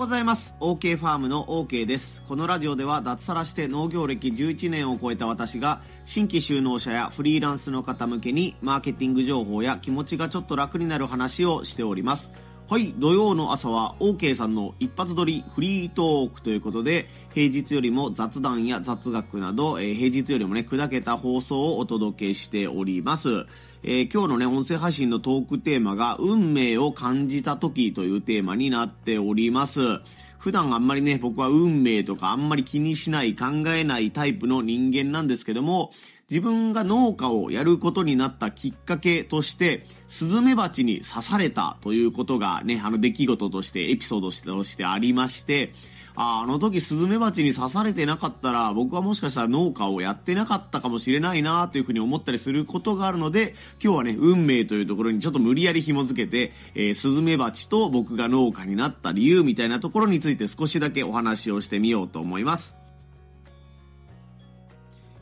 ございます。OK ファームの OK です。このラジオでは脱サラして農業歴11年を超えた私が新規就農者やフリーランスの方向けにマーケティング情報や気持ちがちょっと楽になる話をしております。はい土曜の朝は OK さんの一発撮りフリートークということで平日よりも雑談や雑学など、えー、平日よりもね砕けた放送をお届けしておりますえー、今日のね、音声配信のトークテーマが、運命を感じた時というテーマになっております。普段あんまりね、僕は運命とかあんまり気にしない、考えないタイプの人間なんですけども、自分が農家をやることになったきっかけとして、スズメバチに刺されたということがね、あの出来事として、エピソードとしてありまして、ああの時スズメバチに刺されてなかったら僕はもしかしたら農家をやってなかったかもしれないなというふうに思ったりすることがあるので今日はね運命というところにちょっと無理やり紐付けて、えー、スズメバチと僕が農家になった理由みたいなところについて少しだけお話をしてみようと思います。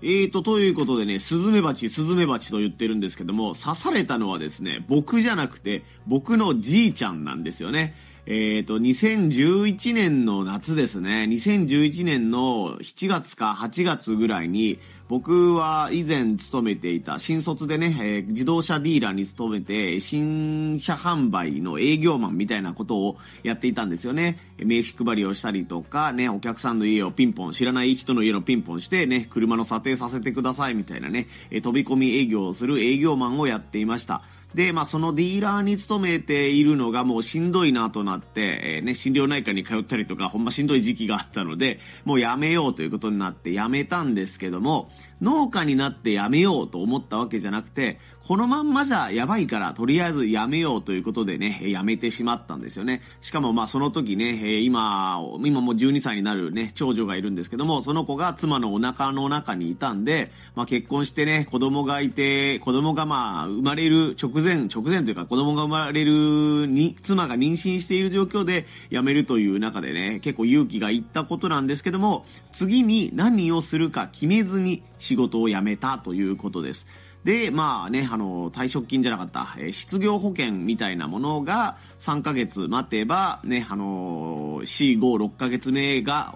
えーと、ということでね、スズメバチ、スズメバチと言ってるんですけども、刺されたのはですね、僕じゃなくて、僕のじいちゃんなんですよね。えっ、ー、と、2011年の夏ですね。2011年の7月か8月ぐらいに、僕は以前勤めていた、新卒でね、えー、自動車ディーラーに勤めて、新車販売の営業マンみたいなことをやっていたんですよね。名刺配りをしたりとか、ね、お客さんの家をピンポン、知らない人の家のピンポンして、ね、車の査定させてくださいみたいなね、飛び込み営業をする営業マンをやっていました。で、まあ、そのディーラーに勤めているのがもうしんどいなとなって、えー、ね、心療内科に通ったりとか、ほんましんどい時期があったので、もうやめようということになってやめたんですけども、農家になってやめようと思ったわけじゃなくて、このまんまじゃやばいから、とりあえずやめようということでね、やめてしまったんですよね。しかもまあその時ね、今、今もう12歳になるね、長女がいるんですけども、その子が妻のお腹の中にいたんで、まあ結婚してね、子供がいて、子供がまあ生まれる直前、直前というか子供が生まれるに、妻が妊娠している状況で辞めるという中でね、結構勇気がいったことなんですけども、次に何をするか決めずに仕事を辞めたということです。で、まあね、あの、退職金じゃなかった、えー、失業保険みたいなものが3ヶ月待てば、ね、あの、4、5、6ヶ月目が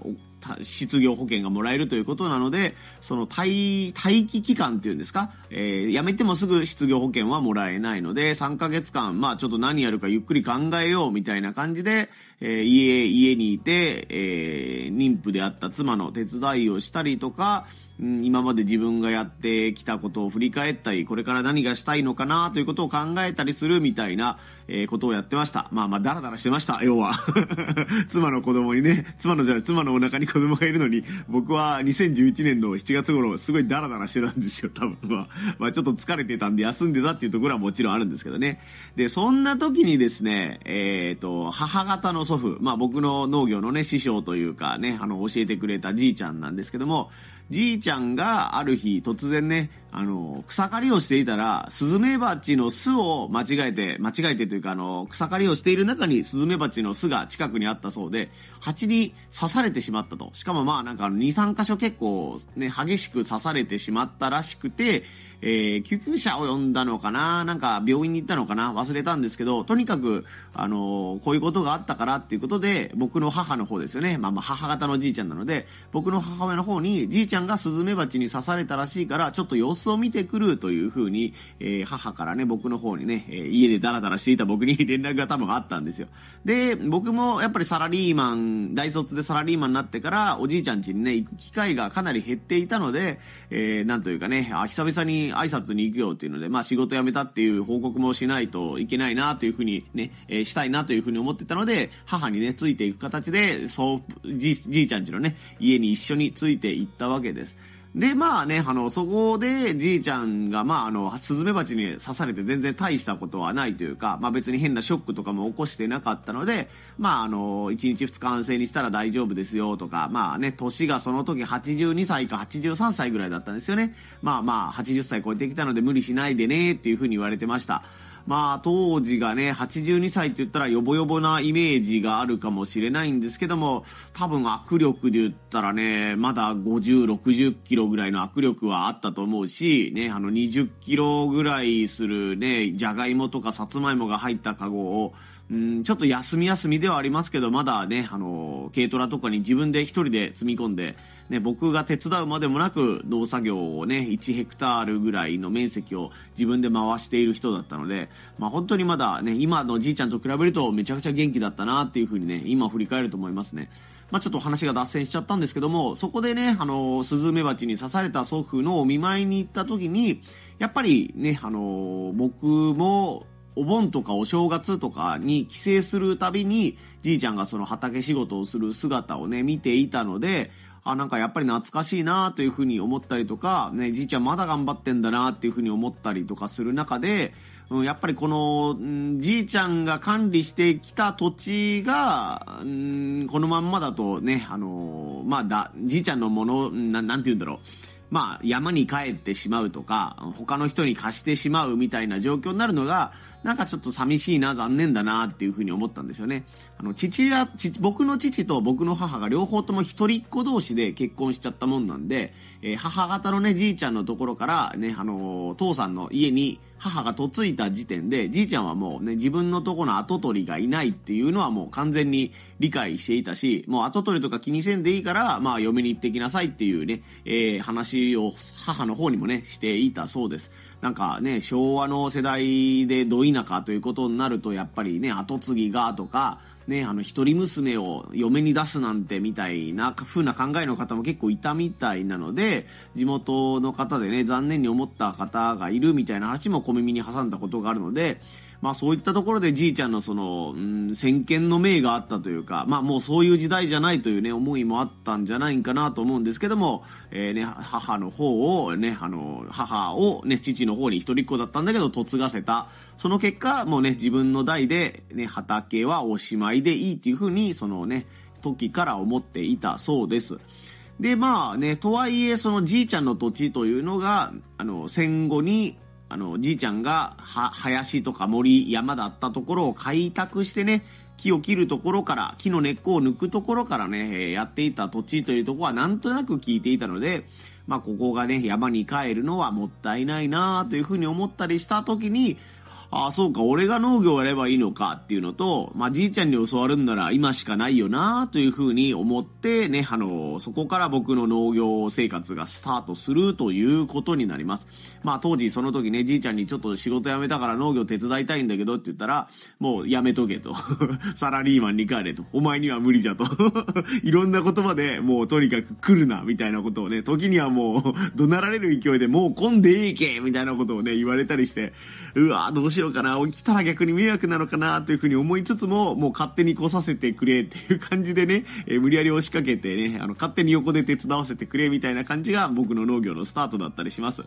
失業保険がもらえるということなので、その待、待機期間っていうんですか、えー、辞めてもすぐ失業保険はもらえないので、3ヶ月間、まあちょっと何やるかゆっくり考えようみたいな感じで、えー、家、家にいて、えー、妊婦であった妻の手伝いをしたりとか、今まで自分がやってきたことを振り返ったり、これから何がしたいのかなということを考えたりするみたいな、えー、ことをやってました。まあまあ、ダラダラしてました、要は。妻の子供にね、妻のじゃ、妻のお腹に子供がいるのに、僕は2011年の7月頃、すごいダラダラしてたんですよ、多分。まあ、まあ、ちょっと疲れてたんで休んでたっていうところはもちろんあるんですけどね。で、そんな時にですね、えっ、ー、と、母方の祖父、まあ僕の農業のね、師匠というかね、あの、教えてくれたじいちゃんなんですけども、じいちゃんゃんがある日突然ね、あの、草刈りをしていたら、スズメバチの巣を間違えて、間違えてというか、あの、草刈りをしている中にスズメバチの巣が近くにあったそうで、蜂に刺されてしまったと。しかもまあなんか2、3箇所結構ね、激しく刺されてしまったらしくて、えー、救急車を呼んだのかな？なんか病院に行ったのかな？忘れたんですけど、とにかく、あのー、こういうことがあったからっていうことで、僕の母の方ですよね。まあまあ母方のじいちゃんなので、僕の母親の方に、じいちゃんがスズメバチに刺されたらしいから、ちょっと様子を見てくるというふうに、えー、母からね、僕の方にね、えー、家でダラダラしていた僕に連絡が多分あったんですよ。で、僕もやっぱりサラリーマン、大卒でサラリーマンになってから、おじいちゃん家にね、行く機会がかなり減っていたので、えー、なんというかね、あ、久々に挨拶に行くよっていうので、まあ仕事辞めたっていう報告もしないといけないなというふうにね、えー、したいなというふうに思ってたので、母にね、ついていく形で、そう、じじいちゃんちのね、家に一緒についていったわけです。で、まあね、あの、そこでじいちゃんが、まああの、スズメバチに刺されて全然大したことはないというか、まあ別に変なショックとかも起こしてなかったので、まああの、1日2日安静にしたら大丈夫ですよとか、まあね、年がその時82歳か83歳ぐらいだったんですよね。まあまあ、80歳超えてきたので無理しないでねっていうふうに言われてました。まあ当時がね、82歳って言ったらヨボヨボなイメージがあるかもしれないんですけども、多分握力で言ったらね、まだ50、60キロぐらいの握力はあったと思うし、ね、あの20キロぐらいするね、じゃがいもとかさつまいもが入ったカゴを、うん、ちょっと休み休みではありますけど、まだね、あの、軽トラとかに自分で一人で積み込んで、ね、僕が手伝うまでもなく農作業をね、1ヘクタールぐらいの面積を自分で回している人だったので、まあ本当にまだね、今のじいちゃんと比べるとめちゃくちゃ元気だったなっていうふうにね、今振り返ると思いますね。まあ、ちょっと話が脱線しちゃったんですけども、そこでね、あの、スズメバチに刺された祖父のお見舞いに行った時に、やっぱりね、あの、僕も、お盆とかお正月とかに帰省するたびに、じいちゃんがその畑仕事をする姿をね、見ていたので、あ、なんかやっぱり懐かしいなというふうに思ったりとか、ね、じいちゃんまだ頑張ってんだなっていうふうに思ったりとかする中で、うん、やっぱりこの、うん、じいちゃんが管理してきた土地が、うん、このまんまだとね、あの、まあだ、じいちゃんのもの、ななんて言うんだろう。まあ、山に帰ってしまうとか、他の人に貸してしまうみたいな状況になるのが、なんかちょっと寂しいな、残念だなっていうふうに思ったんですよね。あの、父や、僕の父と僕の母が両方とも一人っ子同士で結婚しちゃったもんなんで、えー、母方のね、じいちゃんのところからね、あのー、父さんの家に母が嫁いた時点で、じいちゃんはもうね、自分のとこの跡取りがいないっていうのはもう完全に理解していたし、もう跡取りとか気にせんでいいから、まあ嫁に行ってきなさいっていうね、えー、話を母の方にもね、していたそうです。なんかね、昭和の世代でど田舎ということになると、やっぱりね、後継ぎがとか、ね、あの、一人娘を嫁に出すなんてみたいな風な考えの方も結構いたみたいなので、地元の方でね、残念に思った方がいるみたいな話も小耳に挟んだことがあるので、まあそういったところでじいちゃんのその、うん、先見の明があったというか、まあもうそういう時代じゃないというね、思いもあったんじゃないかなと思うんですけども、えー、ね、母の方をね、あの、母をね、父の方に一人っ子だったんだけど、嫁がせた。その結果、もうね、自分の代で、ね、畑はおしまいでいいっていうふうに、そのね、時から思っていたそうです。で、まあね、とはいえ、そのじいちゃんの土地というのが、あの、戦後に、あの、じいちゃんが、は、林とか森、山だったところを開拓してね、木を切るところから、木の根っこを抜くところからね、やっていた土地というところはなんとなく聞いていたので、まあ、ここがね、山に帰るのはもったいないなというふうに思ったりした時に、ああ、そうか、俺が農業やればいいのかっていうのと、まあ、じいちゃんに教わるんなら今しかないよなというふうに思ってね、あの、そこから僕の農業生活がスタートするということになります。まあ、当時その時ね、じいちゃんにちょっと仕事辞めたから農業手伝いたいんだけどって言ったら、もうやめとけと。サラリーマンに帰れと。お前には無理じゃと。いろんな言葉でもうとにかく来るな、みたいなことをね、時にはもう怒鳴られる勢いでもう混んでええけみたいなことをね、言われたりして、うわどうしようかな、起きたら逆に迷惑なのかな、というふうに思いつつも、もう勝手に来させてくれっていう感じでね、えー、無理やり押しかけてね、あの、勝手に横で手伝わせてくれみたいな感じが僕の農業のスタートだったりします。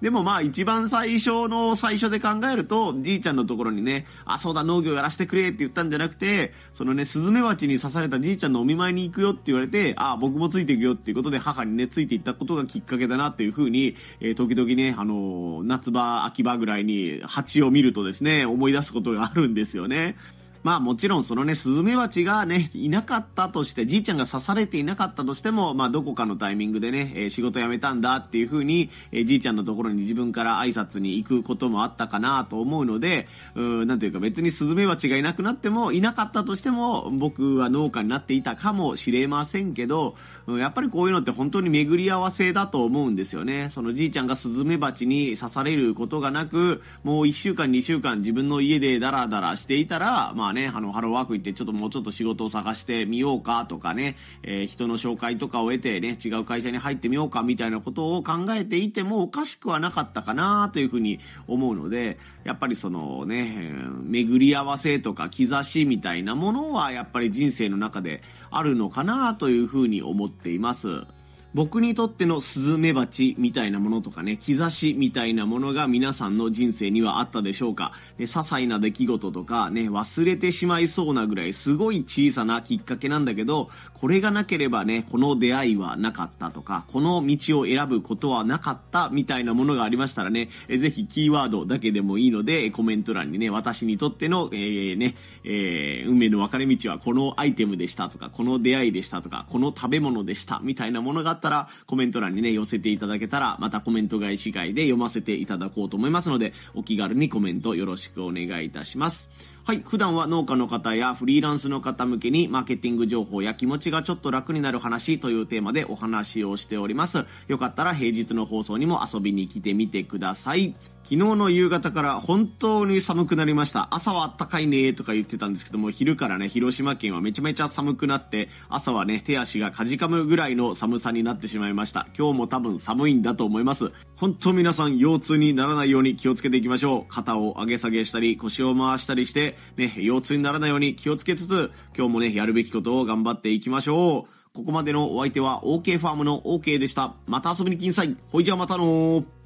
でもまあ一番最初の最初で考えると、じいちゃんのところにね、あ、そうだ農業やらせてくれって言ったんじゃなくて、そのね、スズメバチに刺されたじいちゃんのお見舞いに行くよって言われて、あ、僕もついていくよっていうことで母にね、ついていったことがきっかけだなっていうふうに、えー、時々ね、あのー、夏場、秋場ぐらいに蜂を見るとですね、思い出すことがあるんですよね。まあもちろんそのね、スズメバチがね、いなかったとして、じいちゃんが刺されていなかったとしても、まあどこかのタイミングでね、えー、仕事辞めたんだっていう風に、えー、じいちゃんのところに自分から挨拶に行くこともあったかなと思うので、うん、なんていうか別にスズメバチがいなくなっても、いなかったとしても、僕は農家になっていたかもしれませんけど、うん、やっぱりこういうのって本当に巡り合わせだと思うんですよね。そのじいちゃんがスズメバチに刺されることがなく、もう1週間2週間自分の家でダラダラしていたら、まあね、あの、ハローワーク行ってちょっともうちょっと仕事を探してみようかとかね、えー、人の紹介とかを得てね、違う会社に入ってみようかみたいなことを考えていてもおかしくはなかったかなというふうに思うので、やっぱりそのね、巡り合わせとか兆しみたいなものはやっぱり人生の中であるのかなというふうに思っています。僕にとってのスズメバチみたいなものとかね、兆しみたいなものが皆さんの人生にはあったでしょうか。ね、些細な出来事とかね、忘れてしまいそうなぐらいすごい小さなきっかけなんだけど、これがなければね、この出会いはなかったとか、この道を選ぶことはなかったみたいなものがありましたらね、えぜひキーワードだけでもいいので、コメント欄にね、私にとっての、えー、ね、えー、運命の分かれ道はこのアイテムでしたとか、この出会いでしたとか、この食べ物でしたみたいなものがあったら、コメント欄にね、寄せていただけたら、またコメント返し会で読ませていただこうと思いますので、お気軽にコメントよろしくお願いいたします。はい、普段は農家の方やフリーランスの方向けにマーケティング情報や気持ちがちょっと楽になる話というテーマでお話をしております。よかったら平日の放送にも遊びに来てみてください。昨日の夕方から本当に寒くなりました。朝は暖かいねとか言ってたんですけども、昼からね、広島県はめちゃめちゃ寒くなって、朝はね、手足がかじかむぐらいの寒さになってしまいました。今日も多分寒いんだと思います。本当皆さん腰痛にならないように気をつけていきましょう。肩を上げ下げしたり、腰を回したりして、ね、腰痛にならないように気をつけつつ、今日もね、やるべきことを頑張っていきましょう。ここまでのお相手は OK ファームの OK でした。また遊びに来んさい。ほいじゃあまたのー。